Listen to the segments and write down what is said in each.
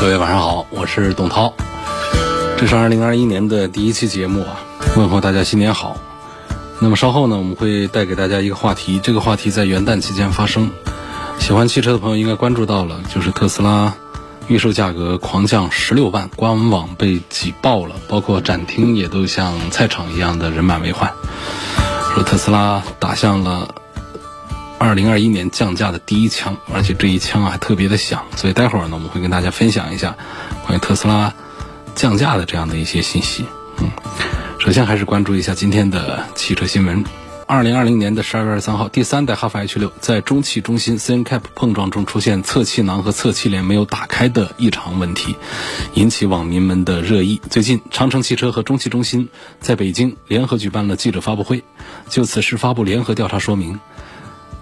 各位晚上好，我是董涛，这是二零二一年的第一期节目啊，问候大家新年好。那么稍后呢，我们会带给大家一个话题，这个话题在元旦期间发生，喜欢汽车的朋友应该关注到了，就是特斯拉预售价格狂降十六万，官网被挤爆了，包括展厅也都像菜场一样的人满为患，说特斯拉打向了。二零二一年降价的第一枪，而且这一枪啊还特别的响，所以待会儿呢我们会跟大家分享一下关于特斯拉降价的这样的一些信息。嗯，首先还是关注一下今天的汽车新闻。二零二零年的十二月二十三号，第三代哈弗 H 六在中气中心 CNCAP 碰撞中出现侧气囊和侧气帘没有打开的异常问题，引起网民们的热议。最近，长城汽车和中气中心在北京联合举办了记者发布会，就此事发布联合调查说明。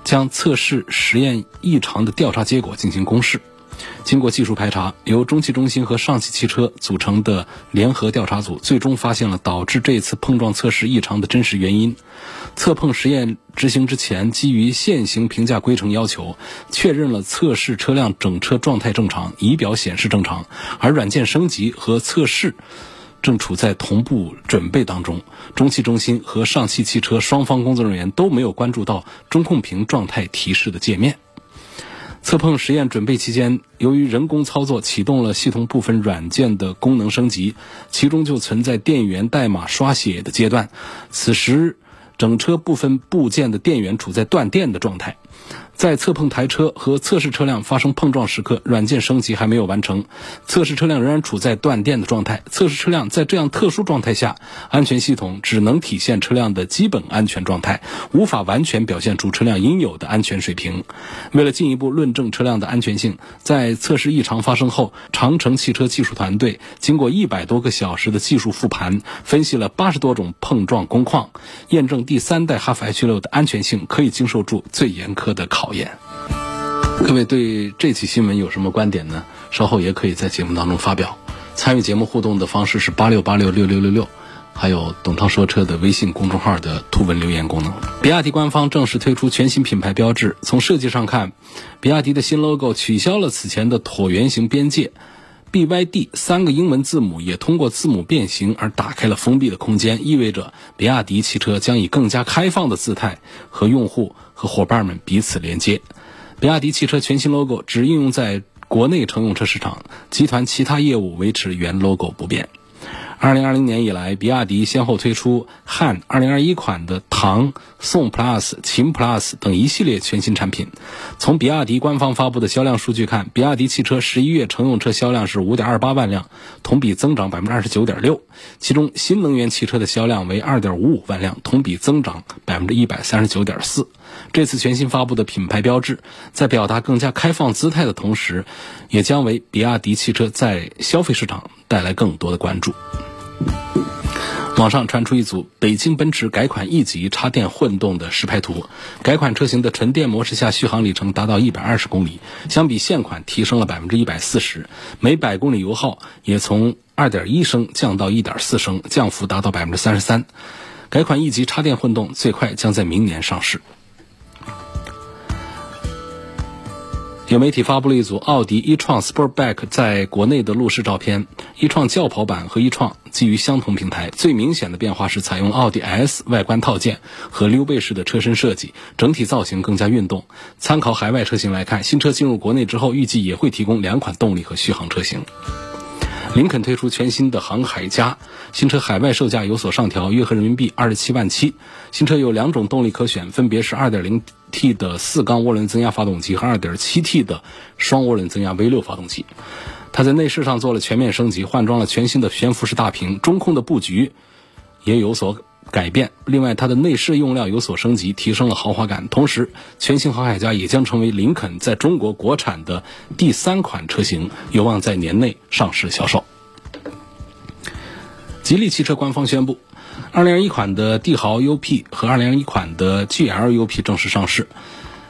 将测试实验异常的调查结果进行公示。经过技术排查，由中汽中心和上汽汽车组成的联合调查组，最终发现了导致这次碰撞测试异常的真实原因。测碰实验执行之前，基于现行评价规程要求，确认了测试车辆整车状态正常，仪表显示正常，而软件升级和测试。正处在同步准备当中，中汽中心和上汽汽车双方工作人员都没有关注到中控屏状态提示的界面。测碰实验准备期间，由于人工操作启动了系统部分软件的功能升级，其中就存在电源代码刷写的阶段。此时，整车部分部件的电源处在断电的状态。在测碰台车和测试车辆发生碰撞时刻，软件升级还没有完成，测试车辆仍然处在断电的状态。测试车辆在这样特殊状态下，安全系统只能体现车辆的基本安全状态，无法完全表现出车辆应有的安全水平。为了进一步论证车辆的安全性，在测试异常发生后，长城汽车技术团队经过一百多个小时的技术复盘，分析了八十多种碰撞工况，验证第三代哈弗 H 六的安全性可以经受住最严苛的考。验，各位对这期新闻有什么观点呢？稍后也可以在节目当中发表。参与节目互动的方式是八六八六六六六六，还有董涛说车的微信公众号的图文留言功能。比亚迪官方正式推出全新品牌标志。从设计上看，比亚迪的新 logo 取消了此前的椭圆形边界，BYD 三个英文字母也通过字母变形而打开了封闭的空间，意味着比亚迪汽车将以更加开放的姿态和用户。和伙伴们彼此连接，比亚迪汽车全新 logo 只应用在国内乘用车市场，集团其他业务维持原 logo 不变。二零二零年以来，比亚迪先后推出汉二零二一款的唐、宋 Plus、秦 Plus 等一系列全新产品。从比亚迪官方发布的销量数据看，比亚迪汽车十一月乘用车销量是五点二八万辆，同比增长百分之二十九点六。其中，新能源汽车的销量为二点五五万辆，同比增长百分之一百三十九点四。这次全新发布的品牌标志，在表达更加开放姿态的同时，也将为比亚迪汽车在消费市场带来更多的关注。网上传出一组北京奔驰改款 E 级插电混动的实拍图，改款车型的纯电模式下续航里程达到一百二十公里，相比现款提升了百分之一百四十，每百公里油耗也从二点一升降到一点四升，降幅达到百分之三十三。改款 E 级插电混动最快将在明年上市。有媒体发布了一组奥迪一创 Sportback 在国内的路试照片。e-tron 轿跑版和 e-tron 基于相同平台，最明显的变化是采用奥迪 S 外观套件和溜背式的车身设计，整体造型更加运动。参考海外车型来看，新车进入国内之后，预计也会提供两款动力和续航车型。林肯推出全新的航海家新车，海外售价有所上调，约合人民币二十七万七。新车有两种动力可选，分别是二点零 T 的四缸涡轮增压发动机和二点七 T 的双涡轮增压 V 六发动机。它在内饰上做了全面升级，换装了全新的悬浮式大屏，中控的布局也有所改变。另外，它的内饰用料有所升级，提升了豪华感。同时，全新航海家也将成为林肯在中国国产的第三款车型，有望在年内上市销售。吉利汽车官方宣布二零二一款的帝豪 UP 和二零二一款的 GL UP 正式上市。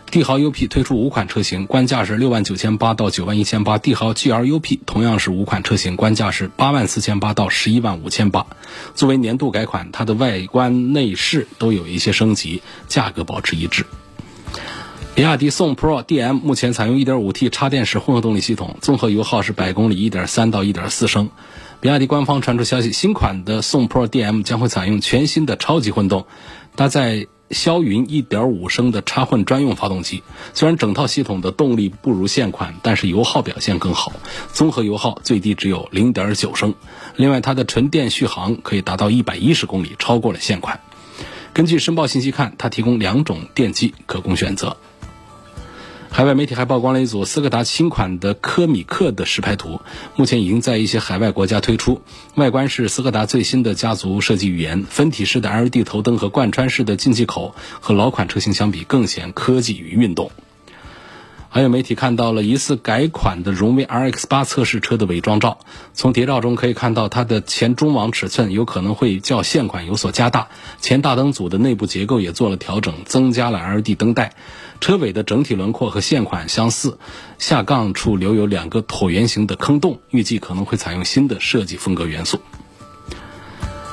帝豪 UP 推出五款车型，官价是六万九千八到九万一千八；帝豪 GL UP 同样是五款车型，官价是八万四千八到十一万五千八。作为年度改款，它的外观内饰都有一些升级，价格保持一致。比亚迪宋 Pro DM 目前采用 1.5T 插电式混合动力系统，综合油耗是百公里1.3到1.4升。比亚迪官方传出消息，新款的宋 Pro DM 将会采用全新的超级混动，搭载。霄云1.5升的插混专用发动机，虽然整套系统的动力不如现款，但是油耗表现更好，综合油耗最低只有0.9升。另外，它的纯电续航可以达到110公里，超过了现款。根据申报信息看，它提供两种电机可供选择。海外媒体还曝光了一组斯柯达新款的科米克的实拍图，目前已经在一些海外国家推出。外观是斯柯达最新的家族设计语言，分体式的 LED 头灯和贯穿式的进气口，和老款车型相比更显科技与运动。还有媒体看到了疑似改款的荣威 RX8 测试车的伪装照，从谍照中可以看到它的前中网尺寸有可能会较现款有所加大，前大灯组的内部结构也做了调整，增加了 LED 灯带，车尾的整体轮廓和现款相似，下杠处留有两个椭圆形的坑洞，预计可能会采用新的设计风格元素。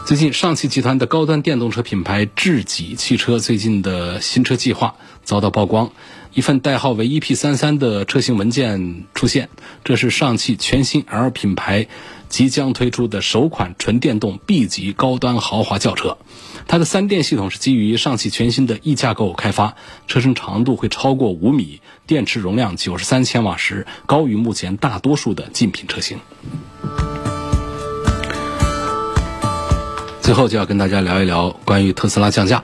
最近，上汽集团的高端电动车品牌智己汽车最近的新车计划遭到曝光。一份代号为 EP33 的车型文件出现，这是上汽全新 L 品牌即将推出的首款纯电动 B 级高端豪华轿车。它的三电系统是基于上汽全新的 E 架构开发，车身长度会超过五米，电池容量九十三千瓦时，高于目前大多数的竞品车型。最后就要跟大家聊一聊关于特斯拉降价。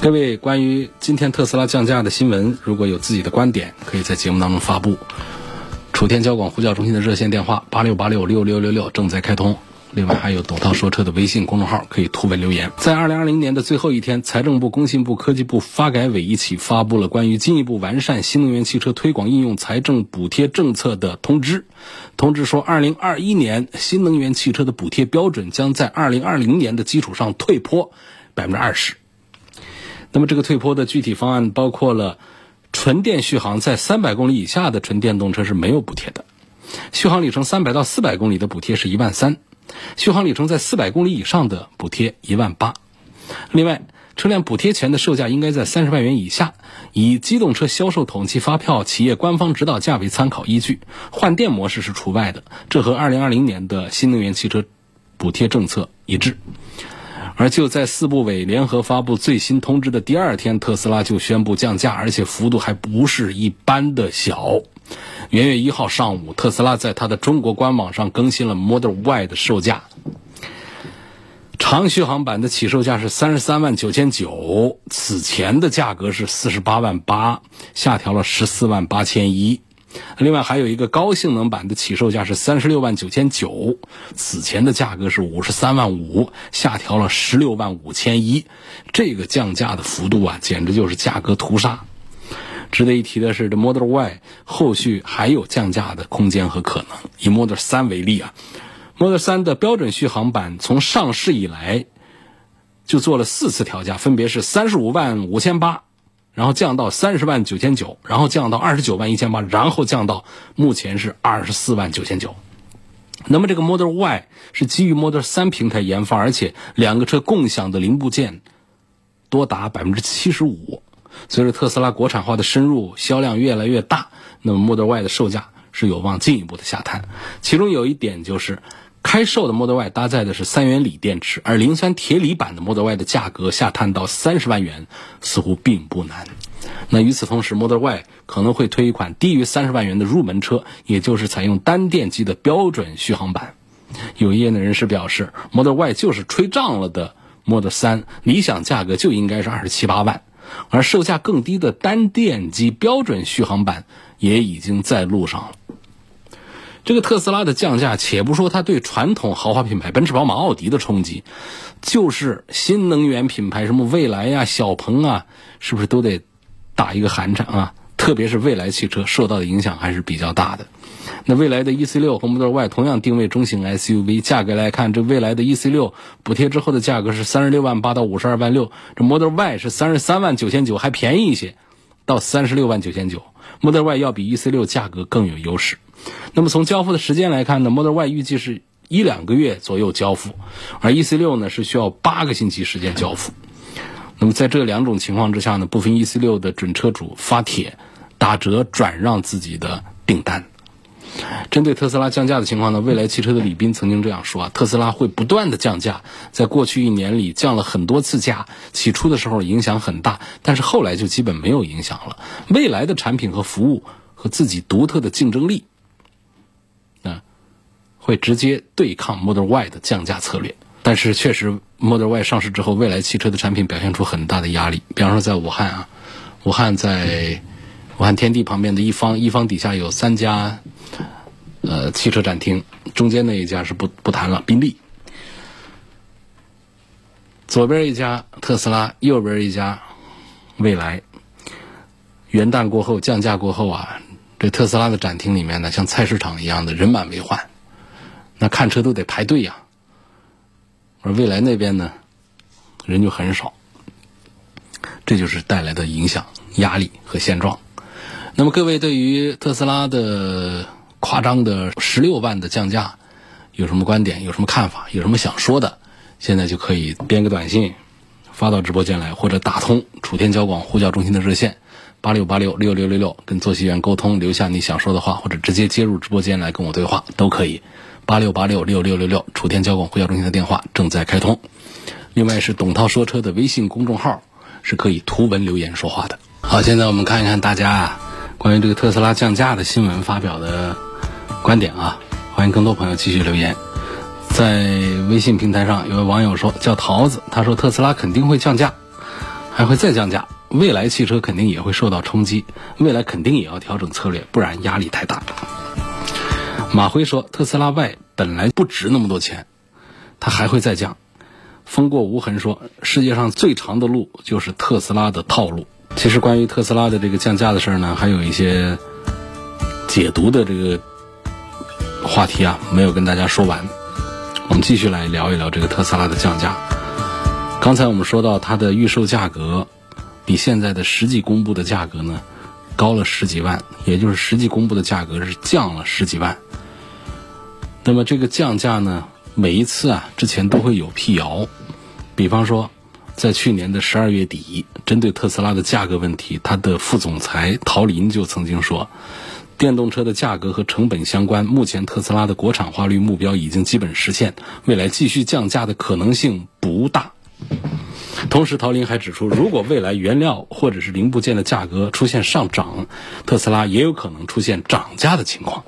各位，关于今天特斯拉降价的新闻，如果有自己的观点，可以在节目当中发布。楚天交广呼叫中心的热线电话八六八六六六六六正在开通。另外还有董涛说车的微信公众号，可以图文留言。在二零二零年的最后一天，财政部、工信部、科技部、发改委一起发布了关于进一步完善新能源汽车推广应用财政补贴政策的通知。通知说，二零二一年新能源汽车的补贴标准将在二零二零年的基础上退坡百分之二十。那么这个退坡的具体方案包括了，纯电续航在三百公里以下的纯电动车是没有补贴的，续航里程三百到四百公里的补贴是一万三，续航里程在四百公里以上的补贴一万八。另外，车辆补贴前的售价应该在三十万元以下，以机动车销售统计发票企业官方指导价为参考依据，换电模式是除外的。这和二零二零年的新能源汽车补贴政策一致。而就在四部委联合发布最新通知的第二天，特斯拉就宣布降价，而且幅度还不是一般的小。元月一号上午，特斯拉在它的中国官网上更新了 Model Y 的售价，长续航版的起售价是三十三万九千九，此前的价格是四十八万八，下调了十四万八千一。另外还有一个高性能版的起售价是三十六万九千九，此前的价格是五十三万五，下调了十六万五千一，这个降价的幅度啊，简直就是价格屠杀。值得一提的是，这 Model Y 后续还有降价的空间和可能。以 Model 3为例啊，Model 3的标准续航版从上市以来就做了四次调价，分别是三十五万五千八。然后降到三十万九千九，然后降到二十九万一千八，然后降到目前是二十四万九千九。那么这个 Model Y 是基于 Model 3平台研发，而且两个车共享的零部件多达百分之七十五。随着特斯拉国产化的深入，销量越来越大，那么 Model Y 的售价是有望进一步的下探。其中有一点就是。开售的 Model Y 搭载的是三元锂电池，而磷酸铁锂版的 Model Y 的价格下探到三十万元似乎并不难。那与此同时，Model Y 可能会推一款低于三十万元的入门车，也就是采用单电机的标准续航版。有业内人士表示，Model Y 就是吹胀了的 Model 3，理想价格就应该是二十七八万，而售价更低的单电机标准续航版也已经在路上了。这个特斯拉的降价，且不说它对传统豪华品牌奔驰、宝马、奥迪的冲击，就是新能源品牌什么蔚来呀、小鹏啊，是不是都得打一个寒颤啊？特别是蔚来汽车受到的影响还是比较大的。那未来的 E C 六和 Model Y 同样定位中型 S U V，价格来看，这未来的 E C 六补贴之后的价格是三十六万八到五十二万六，这 Model Y 是三十三万九千九，还便宜一些，到三十六万九千九。Model Y 要比 E C 六价格更有优势。那么从交付的时间来看呢，Model Y 预计是一两个月左右交付，而 E C 六呢是需要八个星期时间交付。那么在这两种情况之下呢，部分 E C 六的准车主发帖打折转让自己的订单。针对特斯拉降价的情况呢，未来汽车的李斌曾经这样说啊：特斯拉会不断的降价，在过去一年里降了很多次价，起初的时候影响很大，但是后来就基本没有影响了。未来的产品和服务和自己独特的竞争力，啊，会直接对抗 Model Y 的降价策略。但是确实，Model Y 上市之后，未来汽车的产品表现出很大的压力。比方说在武汉啊，武汉在武汉天地旁边的一方，一方底下有三家。呃，汽车展厅中间那一家是不不谈了，宾利。左边一家特斯拉，右边一家蔚来。元旦过后降价过后啊，这特斯拉的展厅里面呢，像菜市场一样的人满为患，那看车都得排队呀。而蔚来那边呢，人就很少，这就是带来的影响、压力和现状。那么各位对于特斯拉的。夸张的十六万的降价，有什么观点？有什么看法？有什么想说的？现在就可以编个短信发到直播间来，或者打通楚天交广呼叫中心的热线八六八六六六六六，跟坐席员沟通，留下你想说的话，或者直接接入直播间来跟我对话都可以。八六八六六六六六，楚天交广呼叫中心的电话正在开通。另外是董涛说车的微信公众号是可以图文留言说话的。好，现在我们看一看大家啊，关于这个特斯拉降价的新闻发表的。观点啊，欢迎更多朋友继续留言。在微信平台上，有位网友说叫桃子，他说特斯拉肯定会降价，还会再降价，未来汽车肯定也会受到冲击，未来肯定也要调整策略，不然压力太大。马辉说特斯拉 Y 本来不值那么多钱，它还会再降。风过无痕说世界上最长的路就是特斯拉的套路。其实关于特斯拉的这个降价的事儿呢，还有一些解读的这个。话题啊，没有跟大家说完，我们继续来聊一聊这个特斯拉的降价。刚才我们说到它的预售价格比现在的实际公布的价格呢高了十几万，也就是实际公布的价格是降了十几万。那么这个降价呢，每一次啊之前都会有辟谣，比方说在去年的十二月底，针对特斯拉的价格问题，他的副总裁陶林就曾经说。电动车的价格和成本相关，目前特斯拉的国产化率目标已经基本实现，未来继续降价的可能性不大。同时，陶林还指出，如果未来原料或者是零部件的价格出现上涨，特斯拉也有可能出现涨价的情况。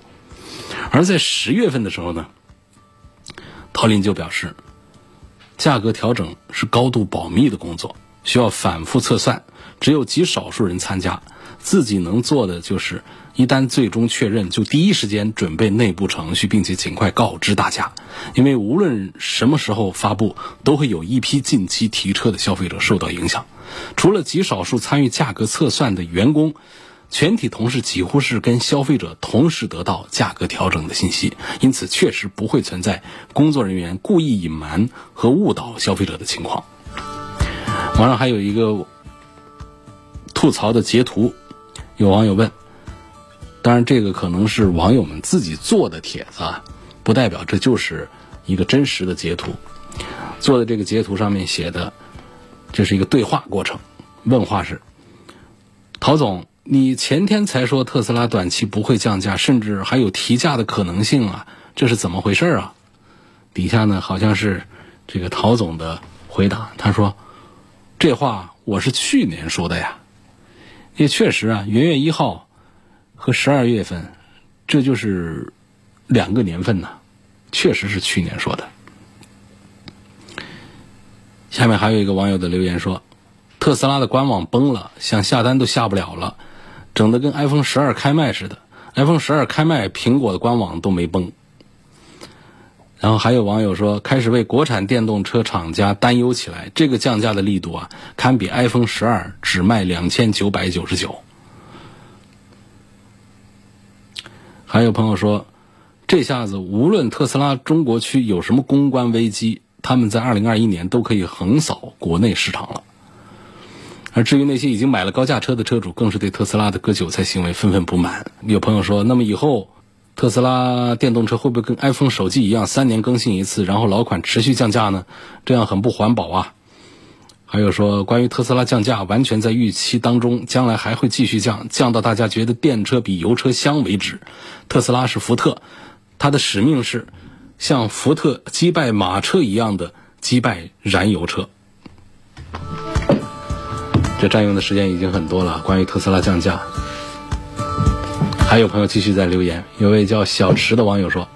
而在十月份的时候呢，陶林就表示，价格调整是高度保密的工作，需要反复测算，只有极少数人参加，自己能做的就是。一旦最终确认，就第一时间准备内部程序，并且尽快告知大家。因为无论什么时候发布，都会有一批近期提车的消费者受到影响。除了极少数参与价格测算的员工，全体同事几乎是跟消费者同时得到价格调整的信息，因此确实不会存在工作人员故意隐瞒和误导消费者的情况。网上还有一个吐槽的截图，有网友问。当然，这个可能是网友们自己做的帖子啊，不代表这就是一个真实的截图。做的这个截图上面写的，这是一个对话过程。问话是：陶总，你前天才说特斯拉短期不会降价，甚至还有提价的可能性啊，这是怎么回事啊？底下呢，好像是这个陶总的回答，他说：“这话我是去年说的呀，也确实啊，元月一号。”和十二月份，这就是两个年份呢，确实是去年说的。下面还有一个网友的留言说：“特斯拉的官网崩了，想下单都下不了了，整的跟 iPhone 十二开卖似的。iPhone 十二开卖，苹果的官网都没崩。然后还有网友说，开始为国产电动车厂家担忧起来，这个降价的力度啊，堪比 iPhone 十二只卖两千九百九十九。还有朋友说，这下子无论特斯拉中国区有什么公关危机，他们在二零二一年都可以横扫国内市场了。而至于那些已经买了高价车的车主，更是对特斯拉的割韭菜行为愤愤不满。有朋友说，那么以后。特斯拉电动车会不会跟 iPhone 手机一样，三年更新一次，然后老款持续降价呢？这样很不环保啊！还有说，关于特斯拉降价，完全在预期当中，将来还会继续降，降到大家觉得电车比油车香为止。特斯拉是福特，它的使命是像福特击败马车一样的击败燃油车。这占用的时间已经很多了，关于特斯拉降价。还有朋友继续在留言，有位叫小池的网友说：“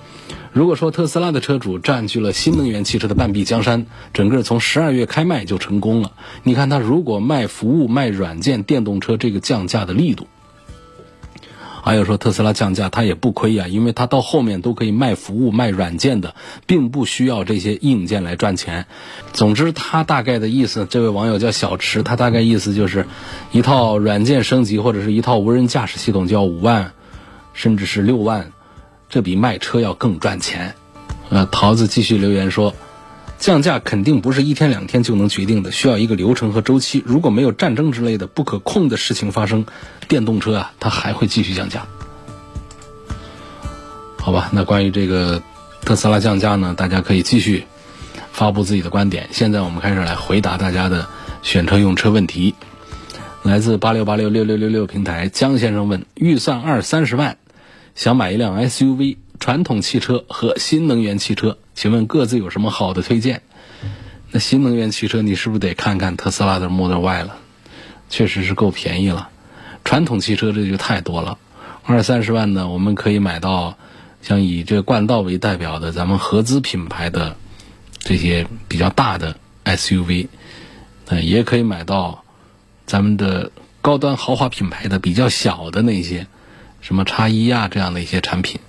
如果说特斯拉的车主占据了新能源汽车的半壁江山，整个从十二月开卖就成功了。你看他如果卖服务、卖软件，电动车这个降价的力度。”还有说特斯拉降价他也不亏呀，因为他到后面都可以卖服务、卖软件的，并不需要这些硬件来赚钱。总之，他大概的意思，这位网友叫小池，他大概意思就是，一套软件升级或者是一套无人驾驶系统就要五万。甚至是六万，这比卖车要更赚钱。呃，桃子继续留言说，降价肯定不是一天两天就能决定的，需要一个流程和周期。如果没有战争之类的不可控的事情发生，电动车啊，它还会继续降价。好吧，那关于这个特斯拉降价呢，大家可以继续发布自己的观点。现在我们开始来回答大家的选车用车问题。来自八六八六六六六六平台，江先生问：预算二三十万。想买一辆 SUV，传统汽车和新能源汽车，请问各自有什么好的推荐？那新能源汽车你是不是得看看特斯拉的 Model Y 了？确实是够便宜了。传统汽车这就太多了，二三十万呢，我们可以买到像以这冠道为代表的咱们合资品牌的这些比较大的 SUV，呃，也可以买到咱们的高端豪华品牌的比较小的那些。什么叉一呀这样的一些产品，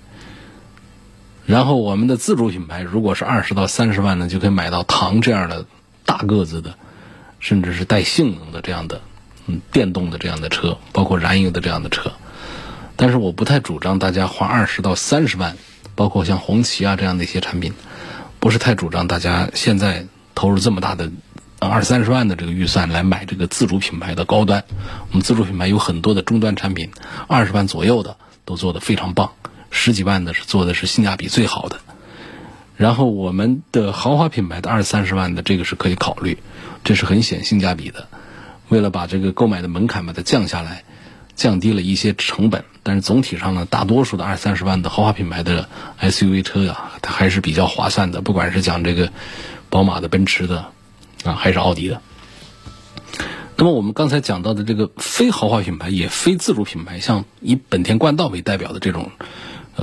然后我们的自主品牌如果是二十到三十万呢，就可以买到唐这样的大个子的，甚至是带性能的这样的，嗯，电动的这样的车，包括燃油的这样的车。但是我不太主张大家花二十到三十万，包括像红旗啊这样的一些产品，不是太主张大家现在投入这么大的。二三十万的这个预算来买这个自主品牌的高端，我们自主品牌有很多的终端产品，二十万左右的都做得非常棒，十几万的是做的是性价比最好的。然后我们的豪华品牌的二三十万的这个是可以考虑，这是很显性价比的。为了把这个购买的门槛把它降下来，降低了一些成本，但是总体上呢，大多数的二三十万的豪华品牌的 SUV 车呀，它还是比较划算的。不管是讲这个宝马的、奔驰的。啊，还是奥迪的。那么我们刚才讲到的这个非豪华品牌，也非自主品牌，像以本田冠道为代表的这种，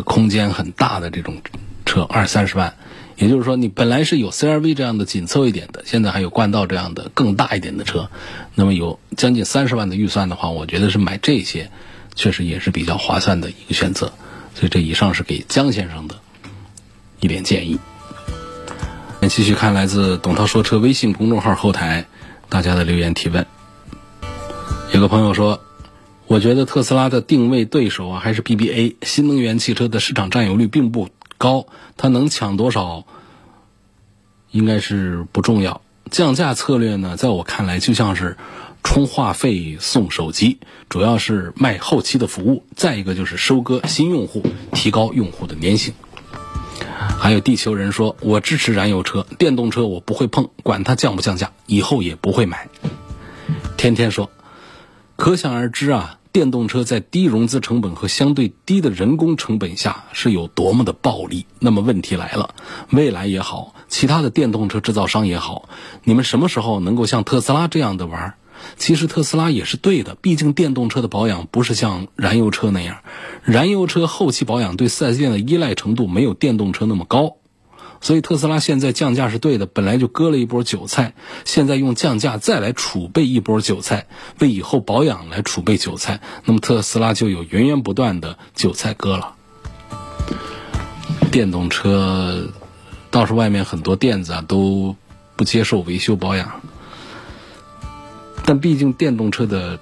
空间很大的这种车，二三十万。也就是说，你本来是有 CRV 这样的紧凑一点的，现在还有冠道这样的更大一点的车，那么有将近三十万的预算的话，我觉得是买这些，确实也是比较划算的一个选择。所以这以上是给江先生的一点建议。继续看来自董涛说车微信公众号后台大家的留言提问。有个朋友说：“我觉得特斯拉的定位对手啊还是 BBA，新能源汽车的市场占有率并不高，它能抢多少应该是不重要。降价策略呢，在我看来就像是充话费送手机，主要是卖后期的服务，再一个就是收割新用户，提高用户的粘性。”还有地球人说：“我支持燃油车，电动车我不会碰，管它降不降价，以后也不会买。”天天说：“可想而知啊，电动车在低融资成本和相对低的人工成本下是有多么的暴利。”那么问题来了，未来也好，其他的电动车制造商也好，你们什么时候能够像特斯拉这样的玩？其实特斯拉也是对的，毕竟电动车的保养不是像燃油车那样，燃油车后期保养对四 S 店的依赖程度没有电动车那么高，所以特斯拉现在降价是对的，本来就割了一波韭菜，现在用降价再来储备一波韭菜，为以后保养来储备韭菜，那么特斯拉就有源源不断的韭菜割了。电动车倒是外面很多店子啊都不接受维修保养，但毕竟电动车的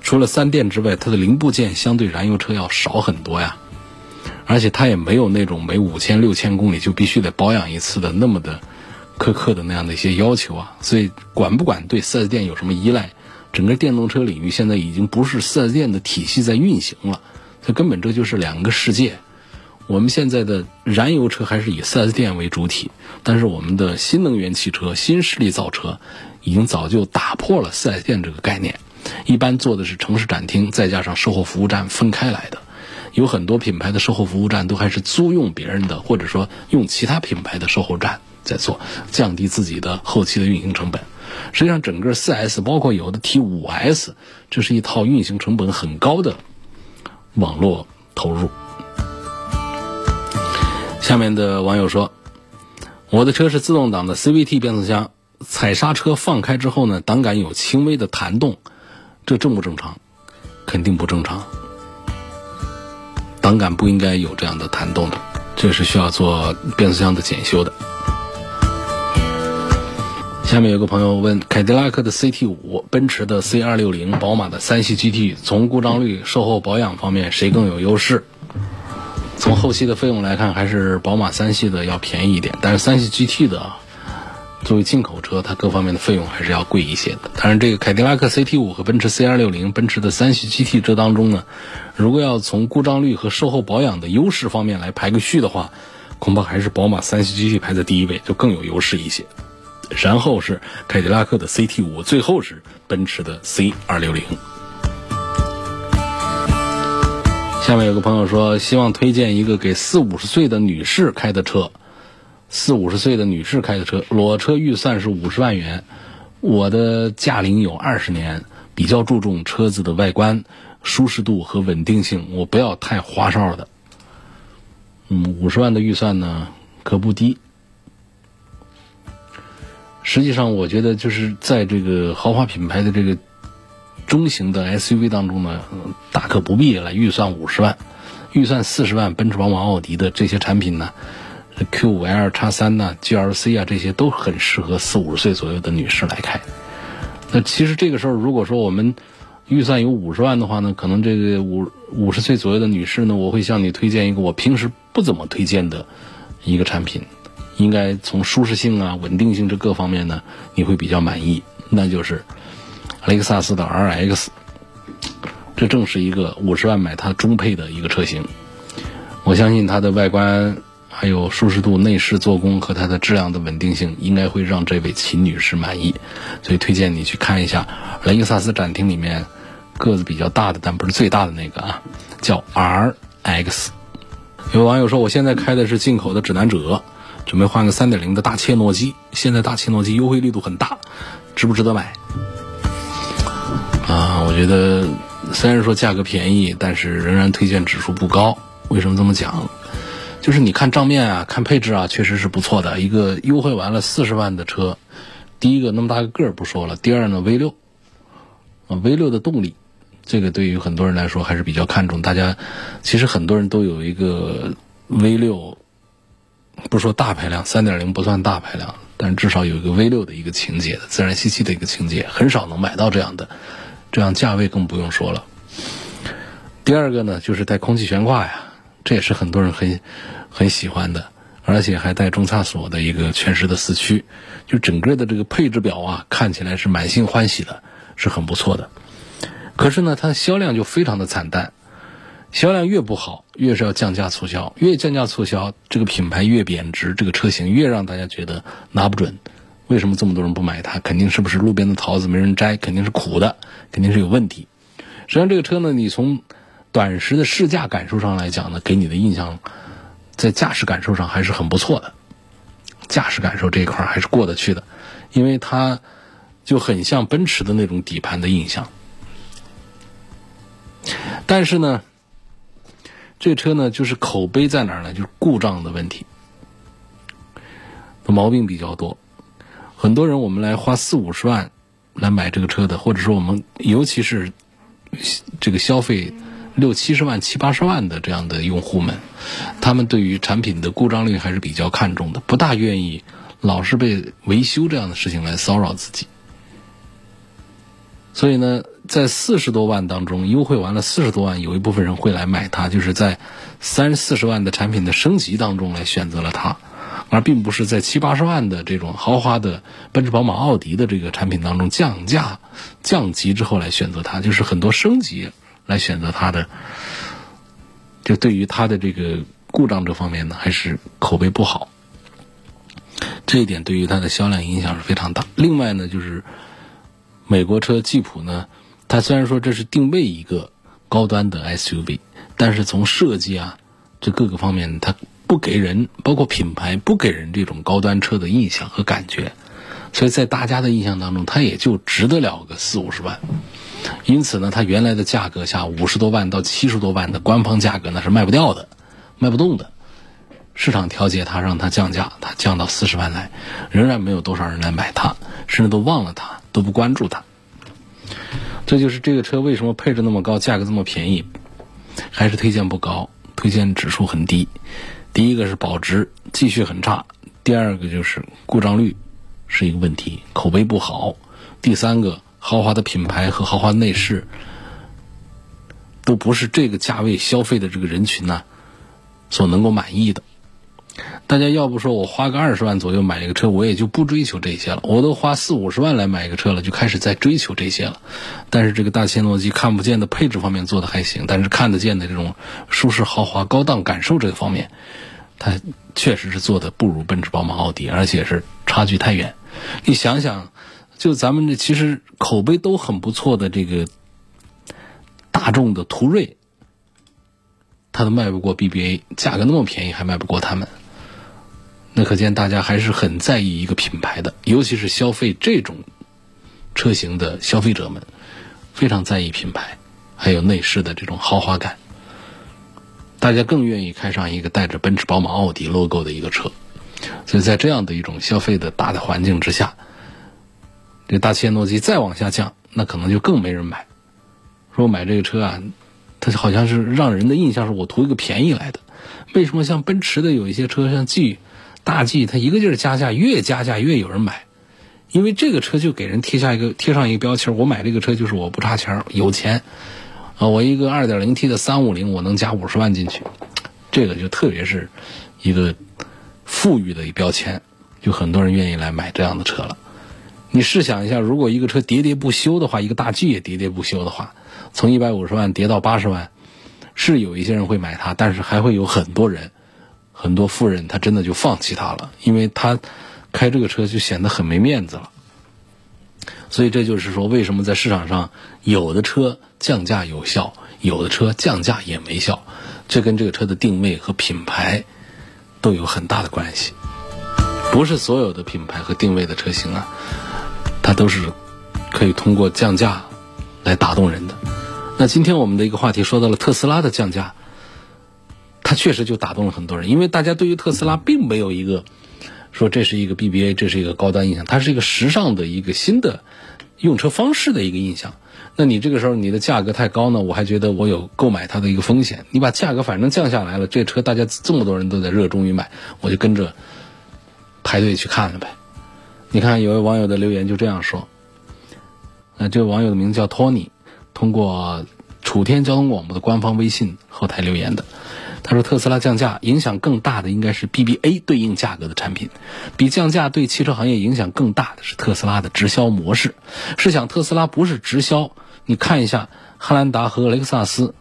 除了三电之外，它的零部件相对燃油车要少很多呀。而且它也没有那种每五千六千公里就必须得保养一次的那么的苛刻的那样的一些要求啊，所以管不管对四 S 店有什么依赖，整个电动车领域现在已经不是四 S 店的体系在运行了，它根本这就是两个世界。我们现在的燃油车还是以四 S 店为主体，但是我们的新能源汽车、新势力造车已经早就打破了四 S 店这个概念，一般做的是城市展厅，再加上售后服务站分开来的。有很多品牌的售后服务站都还是租用别人的，或者说用其他品牌的售后站在做，降低自己的后期的运行成本。实际上，整个 4S 包括有的 T5S，这是一套运行成本很高的网络投入。下面的网友说：“我的车是自动挡的 CVT 变速箱，踩刹车放开之后呢，档杆有轻微的弹动，这正不正常？肯定不正常。”档杆不应该有这样的弹动的，这是需要做变速箱的检修的。下面有个朋友问：凯迪拉克的 CT 五、奔驰的 C 二六零、宝马的三系 GT，从故障率、售后保养方面谁更有优势？从后期的费用来看，还是宝马三系的要便宜一点，但是三系 GT 的。作为进口车，它各方面的费用还是要贵一些的。当然，这个凯迪拉克 CT 五和奔驰 C 二六零、奔驰的三系 GT 这当中呢，如果要从故障率和售后保养的优势方面来排个序的话，恐怕还是宝马三系 GT 排在第一位，就更有优势一些。然后是凯迪拉克的 CT 五，最后是奔驰的 C 二六零。下面有个朋友说，希望推荐一个给四五十岁的女士开的车。四五十岁的女士开的车，裸车预算是五十万元。我的驾龄有二十年，比较注重车子的外观、舒适度和稳定性，我不要太花哨的。嗯，五十万的预算呢，可不低。实际上，我觉得就是在这个豪华品牌的这个中型的 SUV 当中呢，大可不必来预算五十万。预算四十万，奔驰、宝马、奥迪的这些产品呢。Q 五 L 叉三呐，GLC 啊，这些都很适合四五十岁左右的女士来开。那其实这个时候，如果说我们预算有五十万的话呢，可能这个五五十岁左右的女士呢，我会向你推荐一个我平时不怎么推荐的一个产品，应该从舒适性啊、稳定性这各方面呢，你会比较满意。那就是雷克萨斯的 RX，这正是一个五十万买它中配的一个车型。我相信它的外观。还有舒适度、内饰做工和它的质量的稳定性，应该会让这位秦女士满意，所以推荐你去看一下雷克萨斯展厅里面个子比较大的，但不是最大的那个啊，叫 RX。有网友说，我现在开的是进口的指南者，准备换个3.0的大切诺基，现在大切诺基优惠力度很大，值不值得买？啊，我觉得虽然说价格便宜，但是仍然推荐指数不高。为什么这么讲？就是你看账面啊，看配置啊，确实是不错的。一个优惠完了四十万的车，第一个那么大个个儿不说了，第二呢 V 六啊 V 六的动力，这个对于很多人来说还是比较看重。大家其实很多人都有一个 V 六，不说大排量，三点零不算大排量，但至少有一个 V 六的一个情节自然吸气的一个情节，很少能买到这样的，这样价位更不用说了。第二个呢，就是带空气悬挂呀。这也是很多人很很喜欢的，而且还带中差锁的一个全时的四驱，就整个的这个配置表啊，看起来是满心欢喜的，是很不错的。可是呢，它的销量就非常的惨淡，销量越不好，越是要降价促销，越降价促销，这个品牌越贬值，这个车型越让大家觉得拿不准。为什么这么多人不买它？肯定是不是路边的桃子没人摘？肯定是苦的，肯定是有问题。实际上，这个车呢，你从短时的试驾感受上来讲呢，给你的印象，在驾驶感受上还是很不错的，驾驶感受这一块还是过得去的，因为它就很像奔驰的那种底盘的印象。但是呢，这车呢就是口碑在哪儿呢？就是故障的问题。毛病比较多。很多人我们来花四五十万来买这个车的，或者说我们尤其是这个消费六七十万、七八十万的这样的用户们，他们对于产品的故障率还是比较看重的，不大愿意老是被维修这样的事情来骚扰自己。所以呢，在四十多万当中优惠完了四十多万，有一部分人会来买它，就是在三四十万的产品的升级当中来选择了它，而并不是在七八十万的这种豪华的奔驰、宝马、奥迪的这个产品当中降价、降级之后来选择它，就是很多升级来选择它的，就对于它的这个故障这方面呢，还是口碑不好，这一点对于它的销量影响是非常大。另外呢，就是。美国车吉普呢，它虽然说这是定位一个高端的 SUV，但是从设计啊，这各个方面，它不给人，包括品牌不给人这种高端车的印象和感觉，所以在大家的印象当中，它也就值得了个四五十万。因此呢，它原来的价格下五十多万到七十多万的官方价格那是卖不掉的，卖不动的。市场调节它，让它降价，它降到四十万来，仍然没有多少人来买它，甚至都忘了它。都不关注它，这就是这个车为什么配置那么高，价格这么便宜，还是推荐不高，推荐指数很低。第一个是保值继续很差，第二个就是故障率是一个问题，口碑不好。第三个，豪华的品牌和豪华内饰都不是这个价位消费的这个人群呢所能够满意的。大家要不说我花个二十万左右买一个车，我也就不追求这些了。我都花四五十万来买一个车了，就开始在追求这些了。但是这个大切诺基看不见的配置方面做的还行，但是看得见的这种舒适、豪华、高档感受这个方面，它确实是做的不如奔驰、宝马、奥迪，而且是差距太远。你想想，就咱们这其实口碑都很不错的这个大众的途锐，它都卖不过 BBA，价格那么便宜还卖不过他们。那可见大家还是很在意一个品牌的，尤其是消费这种车型的消费者们，非常在意品牌，还有内饰的这种豪华感。大家更愿意开上一个带着奔驰、宝马、奥迪 logo 的一个车。所以在这样的一种消费的大的环境之下，这大切诺基再往下降，那可能就更没人买。说买这个车啊，它好像是让人的印象是我图一个便宜来的。为什么像奔驰的有一些车，像 G？大 G 它一个劲儿加价，越加价越有人买，因为这个车就给人贴下一个贴上一个标签我买这个车就是我不差钱有钱啊！我一个 2.0T 的350，我能加五十万进去，这个就特别是一个富裕的一标签，就很多人愿意来买这样的车了。你试想一下，如果一个车喋喋不休的话，一个大 G 也喋喋不休的话，从一百五十万跌到八十万，是有一些人会买它，但是还会有很多人。很多富人他真的就放弃它了，因为他开这个车就显得很没面子了。所以这就是说，为什么在市场上有的车降价有效，有的车降价也没效，这跟这个车的定位和品牌都有很大的关系。不是所有的品牌和定位的车型啊，它都是可以通过降价来打动人的。那今天我们的一个话题说到了特斯拉的降价。它确实就打动了很多人，因为大家对于特斯拉并没有一个说这是一个 BBA，这是一个高端印象，它是一个时尚的一个新的用车方式的一个印象。那你这个时候你的价格太高呢，我还觉得我有购买它的一个风险。你把价格反正降下来了，这车大家这么多人都在热衷于买，我就跟着排队去看了呗。你看有位网友的留言就这样说，那这位网友的名字叫托尼，通过楚天交通广播的官方微信后台留言的。他说：“特斯拉降价影响更大的应该是 BBA 对应价格的产品，比降价对汽车行业影响更大的是特斯拉的直销模式。试想，特斯拉不是直销，你看一下汉兰达和雷克萨斯，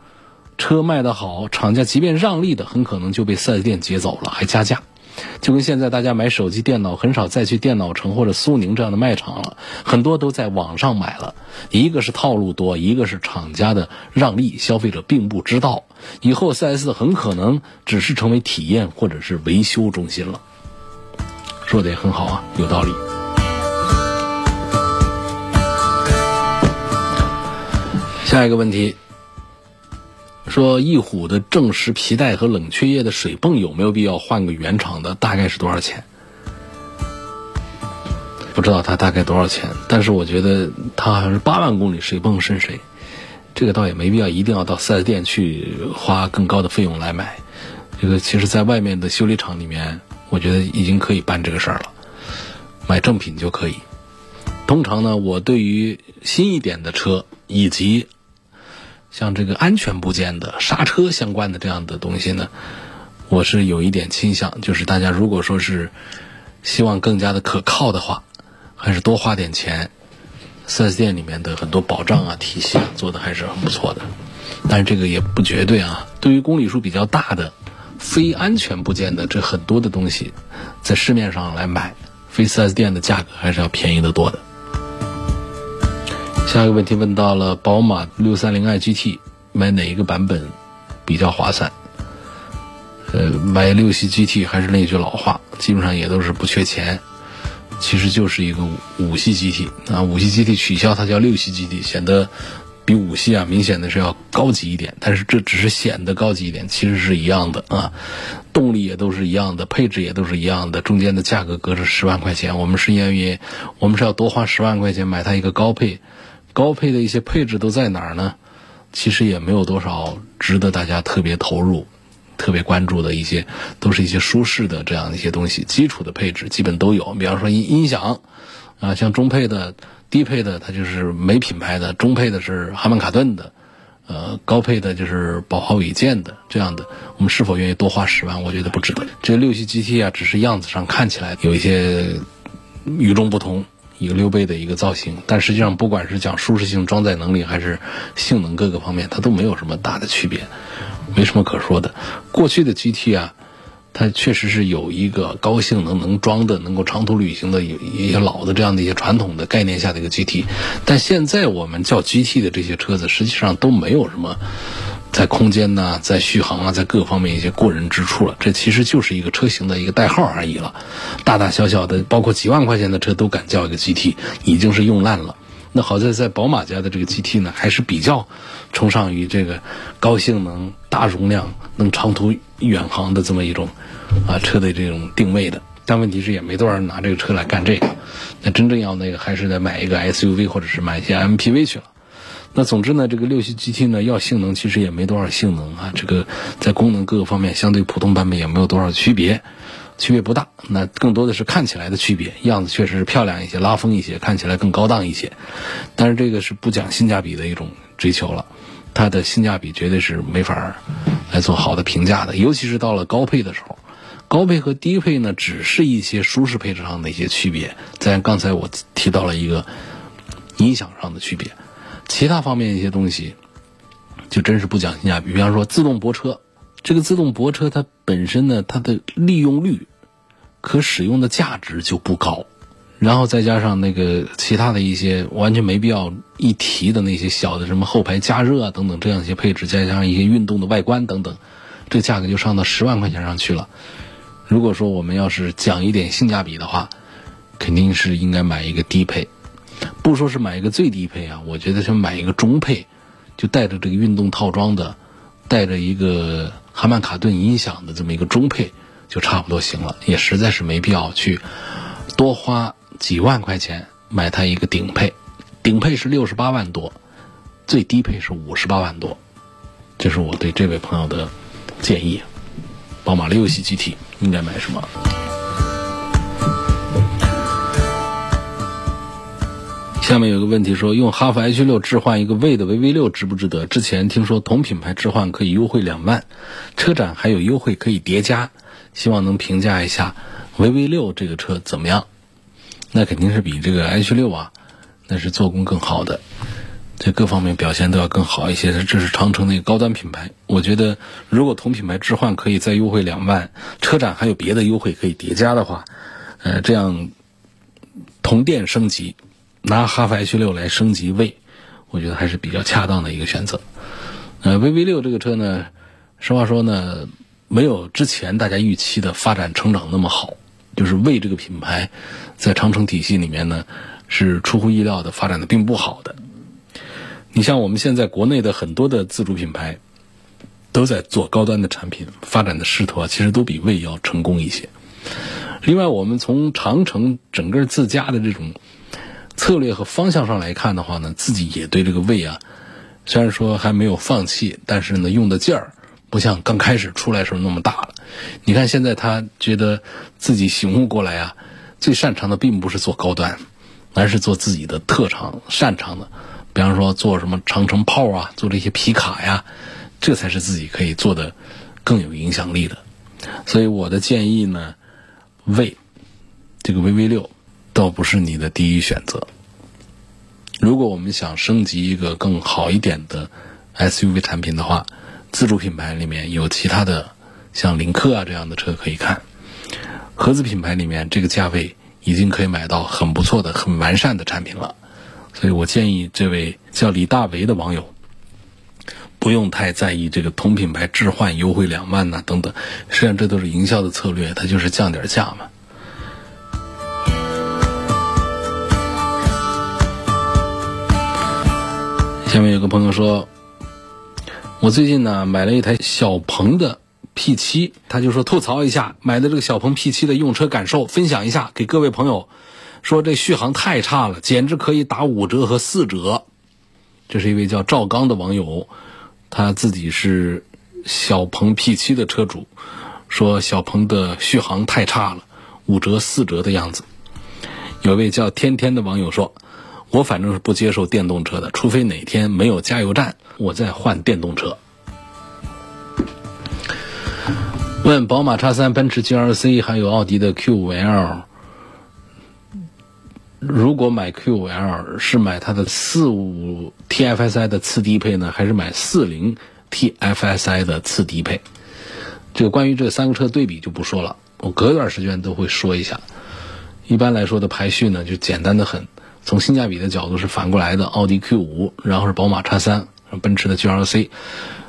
车卖得好，厂家即便让利的，很可能就被四 S 店劫走了，还加价。”就跟现在大家买手机、电脑很少再去电脑城或者苏宁这样的卖场了，很多都在网上买了。一个是套路多，一个是厂家的让利，消费者并不知道。以后 4S 很可能只是成为体验或者是维修中心了。说的也很好啊，有道理。下一个问题。说翼虎的正时皮带和冷却液的水泵有没有必要换个原厂的？大概是多少钱？不知道它大概多少钱，但是我觉得它好像是八万公里谁碰深谁，这个倒也没必要一定要到 4S 店去花更高的费用来买。这个其实在外面的修理厂里面，我觉得已经可以办这个事儿了，买正品就可以。通常呢，我对于新一点的车以及像这个安全部件的刹车相关的这样的东西呢，我是有一点倾向，就是大家如果说是希望更加的可靠的话，还是多花点钱。4S 店里面的很多保障啊体系啊做的还是很不错的，但是这个也不绝对啊。对于公里数比较大的非安全部件的这很多的东西，在市面上来买，非 4S 店的价格还是要便宜得多的。下一个问题问到了宝马 630i GT 买哪一个版本比较划算？呃，买六系 GT 还是那句老话，基本上也都是不缺钱。其实就是一个五系机体啊，五系机体取消它叫六系机体显得比五系啊明显的是要高级一点。但是这只是显得高级一点，其实是一样的啊，动力也都是一样的，配置也都是一样的，中间的价格隔着十万块钱。我们是因为我们是要多花十万块钱买它一个高配，高配的一些配置都在哪儿呢？其实也没有多少值得大家特别投入。特别关注的一些，都是一些舒适的这样的一些东西，基础的配置基本都有。比方说音音响，啊，像中配的、低配的，它就是没品牌的；中配的是哈曼卡顿的，呃，高配的就是宝华韦健的这样的。我们是否愿意多花十万？我觉得不值得。这六系 GT 啊，只是样子上看起来有一些 与众不同，一个溜背的一个造型，但实际上不管是讲舒适性、装载能力还是性能各个方面，它都没有什么大的区别。没什么可说的，过去的 GT 啊，它确实是有一个高性能能装的、能够长途旅行的有一些老的这样的一些传统的概念下的一个 GT，但现在我们叫 GT 的这些车子，实际上都没有什么在空间呐、在续航啊、在各方面一些过人之处了。这其实就是一个车型的一个代号而已了。大大小小的，包括几万块钱的车都敢叫一个 GT，已经是用烂了。那好在在宝马家的这个 GT 呢，还是比较崇尚于这个高性能、大容量、能长途远航的这么一种啊车的这种定位的。但问题是也没多少人拿这个车来干这个。那真正要那个，还是得买一个 SUV 或者是买一些 MPV 去了。那总之呢，这个六系 GT 呢，要性能其实也没多少性能啊，这个在功能各个方面相对普通版本也没有多少区别。区别不大，那更多的是看起来的区别，样子确实是漂亮一些，拉风一些，看起来更高档一些。但是这个是不讲性价比的一种追求了，它的性价比绝对是没法来做好的评价的。尤其是到了高配的时候，高配和低配呢，只是一些舒适配置上的一些区别。在刚才我提到了一个音响上的区别，其他方面一些东西就真是不讲性价比。比方说自动泊车。这个自动泊车它本身呢，它的利用率、可使用的价值就不高，然后再加上那个其他的一些完全没必要一提的那些小的什么后排加热啊等等这样一些配置，再加上一些运动的外观等等，这价格就上到十万块钱上去了。如果说我们要是讲一点性价比的话，肯定是应该买一个低配，不说是买一个最低配啊，我觉得想买一个中配，就带着这个运动套装的，带着一个。哈曼卡顿音响的这么一个中配就差不多行了，也实在是没必要去多花几万块钱买它一个顶配。顶配是六十八万多，最低配是五十八万多，这是我对这位朋友的建议。宝马六系 GT 应该买什么？下面有个问题说，用哈弗 H 六置换一个魏的 VV 六值不值得？之前听说同品牌置换可以优惠两万，车展还有优惠可以叠加，希望能评价一下 VV 六这个车怎么样？那肯定是比这个 H 六啊，那是做工更好的，这各方面表现都要更好一些。这是长城的一个高端品牌，我觉得如果同品牌置换可以再优惠两万，车展还有别的优惠可以叠加的话，呃，这样同店升级。拿哈弗 H 六来升级魏，我觉得还是比较恰当的一个选择。呃，VV 六这个车呢，实话说呢，没有之前大家预期的发展成长那么好。就是魏这个品牌，在长城体系里面呢，是出乎意料的发展的并不好的。你像我们现在国内的很多的自主品牌，都在做高端的产品，发展的势头啊，其实都比魏要成功一些。另外，我们从长城整个自家的这种策略和方向上来看的话呢，自己也对这个魏啊，虽然说还没有放弃，但是呢，用的劲儿不像刚开始出来时候那么大了。你看现在他觉得自己醒悟过来啊，最擅长的并不是做高端，而是做自己的特长、擅长的，比方说做什么长城炮啊，做这些皮卡呀，这才是自己可以做的更有影响力的。所以我的建议呢。魏，这个 VV 六倒不是你的第一选择。如果我们想升级一个更好一点的 SUV 产品的话，自主品牌里面有其他的像领克啊这样的车可以看。合资品牌里面这个价位已经可以买到很不错的、很完善的产品了。所以我建议这位叫李大为的网友，不用太在意这个同品牌置换优惠两万呐等等，实际上这都是营销的策略，它就是降点价嘛。下面有个朋友说，我最近呢买了一台小鹏的 P7，他就说吐槽一下买的这个小鹏 P7 的用车感受，分享一下给各位朋友。说这续航太差了，简直可以打五折和四折。这是一位叫赵刚的网友。他自己是小鹏 P7 的车主，说小鹏的续航太差了，五折四折的样子。有位叫天天的网友说：“我反正是不接受电动车的，除非哪天没有加油站，我再换电动车。”问宝马 X3、奔驰 GLC 还有奥迪的 Q5L，如果买 Q5L 是买它的四五。TFSI 的次低配呢，还是买四零 TFSI 的次低配？这个关于这三个车对比就不说了，我隔一段时间都会说一下。一般来说的排序呢，就简单的很。从性价比的角度是反过来的，奥迪 Q 五，然后是宝马 X 三，奔驰的 GLC，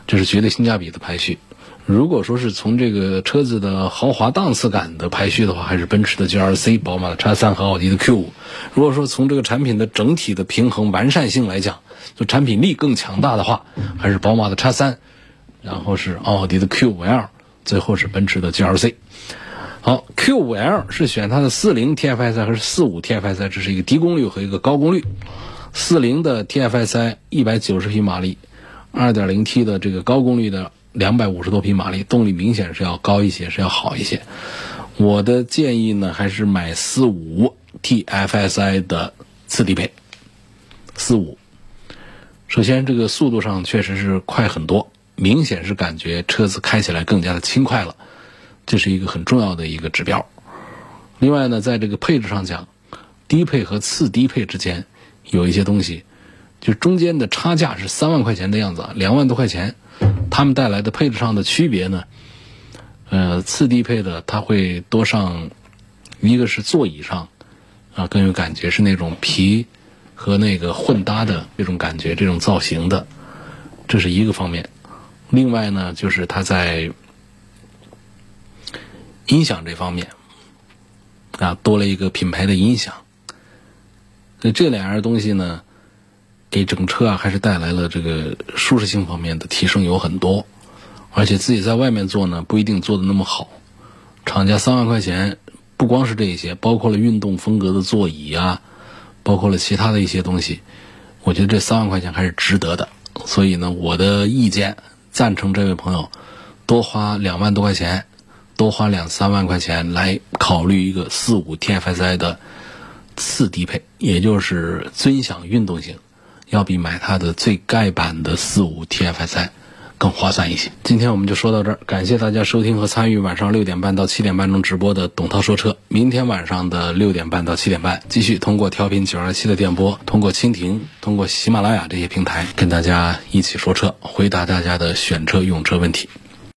这是绝对性价比的排序。如果说是从这个车子的豪华档次感的排序的话，还是奔驰的 GLC、宝马的 X 三和奥迪的 Q 五。如果说从这个产品的整体的平衡完善性来讲，就产品力更强大的话，还是宝马的 X 三，然后是奥迪的 Q 五 L，最后是奔驰的 GLC。好，Q 五 L 是选它的四零 TFSI 还是四五 TFSI？这是一个低功率和一个高功率。四零的 TFSI 一百九十匹马力，二点零 T 的这个高功率的。两百五十多匹马力，动力明显是要高一些，是要好一些。我的建议呢，还是买四五 TFSI 的次低配。四五，首先这个速度上确实是快很多，明显是感觉车子开起来更加的轻快了，这是一个很重要的一个指标。另外呢，在这个配置上讲，低配和次低配之间有一些东西，就中间的差价是三万块钱的样子，两万多块钱。它们带来的配置上的区别呢？呃，次低配的它会多上一个是座椅上啊更有感觉，是那种皮和那个混搭的这种感觉，这种造型的，这是一个方面。另外呢，就是它在音响这方面啊多了一个品牌的音响。那这两样东西呢？给整车啊，还是带来了这个舒适性方面的提升有很多，而且自己在外面做呢，不一定做的那么好。厂家三万块钱，不光是这一些，包括了运动风格的座椅啊，包括了其他的一些东西，我觉得这三万块钱还是值得的。所以呢，我的意见赞成这位朋友多花两万多块钱，多花两三万块钱来考虑一个四五 TFSI 的次低配，也就是尊享运动型。要比买它的最盖版的四五 TFSI 更划算一些。今天我们就说到这儿，感谢大家收听和参与晚上六点半到七点半中直播的董涛说车。明天晚上的六点半到七点半，继续通过调频九二七的电波，通过蜻蜓、通过喜马拉雅这些平台，跟大家一起说车，回答大家的选车用车问题。